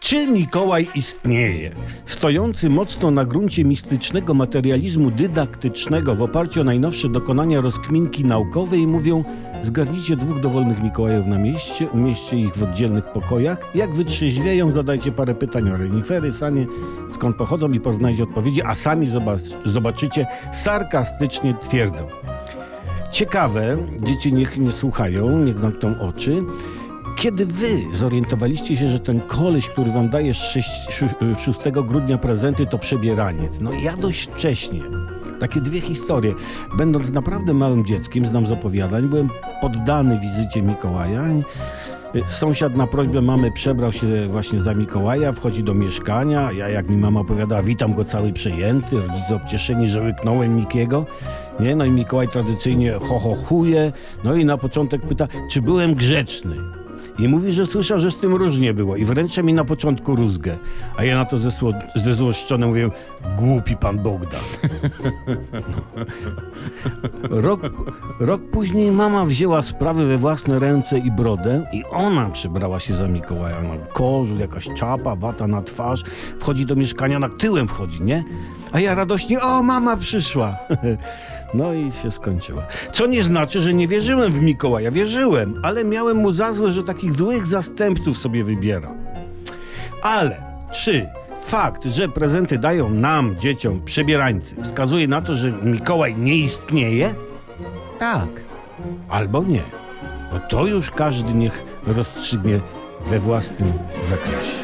Czy Mikołaj istnieje? Stojący mocno na gruncie mistycznego materializmu dydaktycznego w oparciu o najnowsze dokonania rozkminki naukowej mówią zgarnijcie dwóch dowolnych Mikołajów na mieście, umieśćcie ich w oddzielnych pokojach. Jak wytrzeźwieją, zadajcie parę pytań o renifery, sanie, skąd pochodzą i porównajcie odpowiedzi, a sami zobacz, zobaczycie, sarkastycznie twierdzą. Ciekawe, dzieci niech nie słuchają, niech zamkną oczy. Kiedy wy zorientowaliście się, że ten koleś, który wam daje 6, 6 grudnia prezenty, to przebieraniec? No ja dość wcześnie. Takie dwie historie. Będąc naprawdę małym dzieckiem, znam z opowiadań, byłem poddany wizycie Mikołaja. y, Sąsiad na prośbę mamy przebrał się właśnie za Mikołaja, wchodzi do mieszkania. Ja, jak mi mama opowiadała, witam go cały przejęty, rodzice obcieszeni, że łyknąłem Mikiego. Nie? No i Mikołaj tradycyjnie hohochuje. No i na początek pyta, czy byłem grzeczny. I mówi, że słyszał, że z tym różnie było. I wręcza mi na początku rózgę. A ja na to zesło, zezłoszczony mówię, głupi pan Bogdan. Rok, rok później mama wzięła sprawy we własne ręce i brodę i ona przybrała się za Mikołaja. Na kożu, jakaś czapa, wata na twarz. Wchodzi do mieszkania, na tyłem wchodzi, nie? A ja radośnie, o mama przyszła. No i się skończyła. Co nie znaczy, że nie wierzyłem w Mikołaja. Wierzyłem, ale miałem mu za złe, że takich złych zastępców sobie wybiera. Ale czy fakt, że prezenty dają nam, dzieciom, przebierańcy, wskazuje na to, że Mikołaj nie istnieje? Tak. Albo nie. No to już każdy niech rozstrzygnie we własnym zakresie.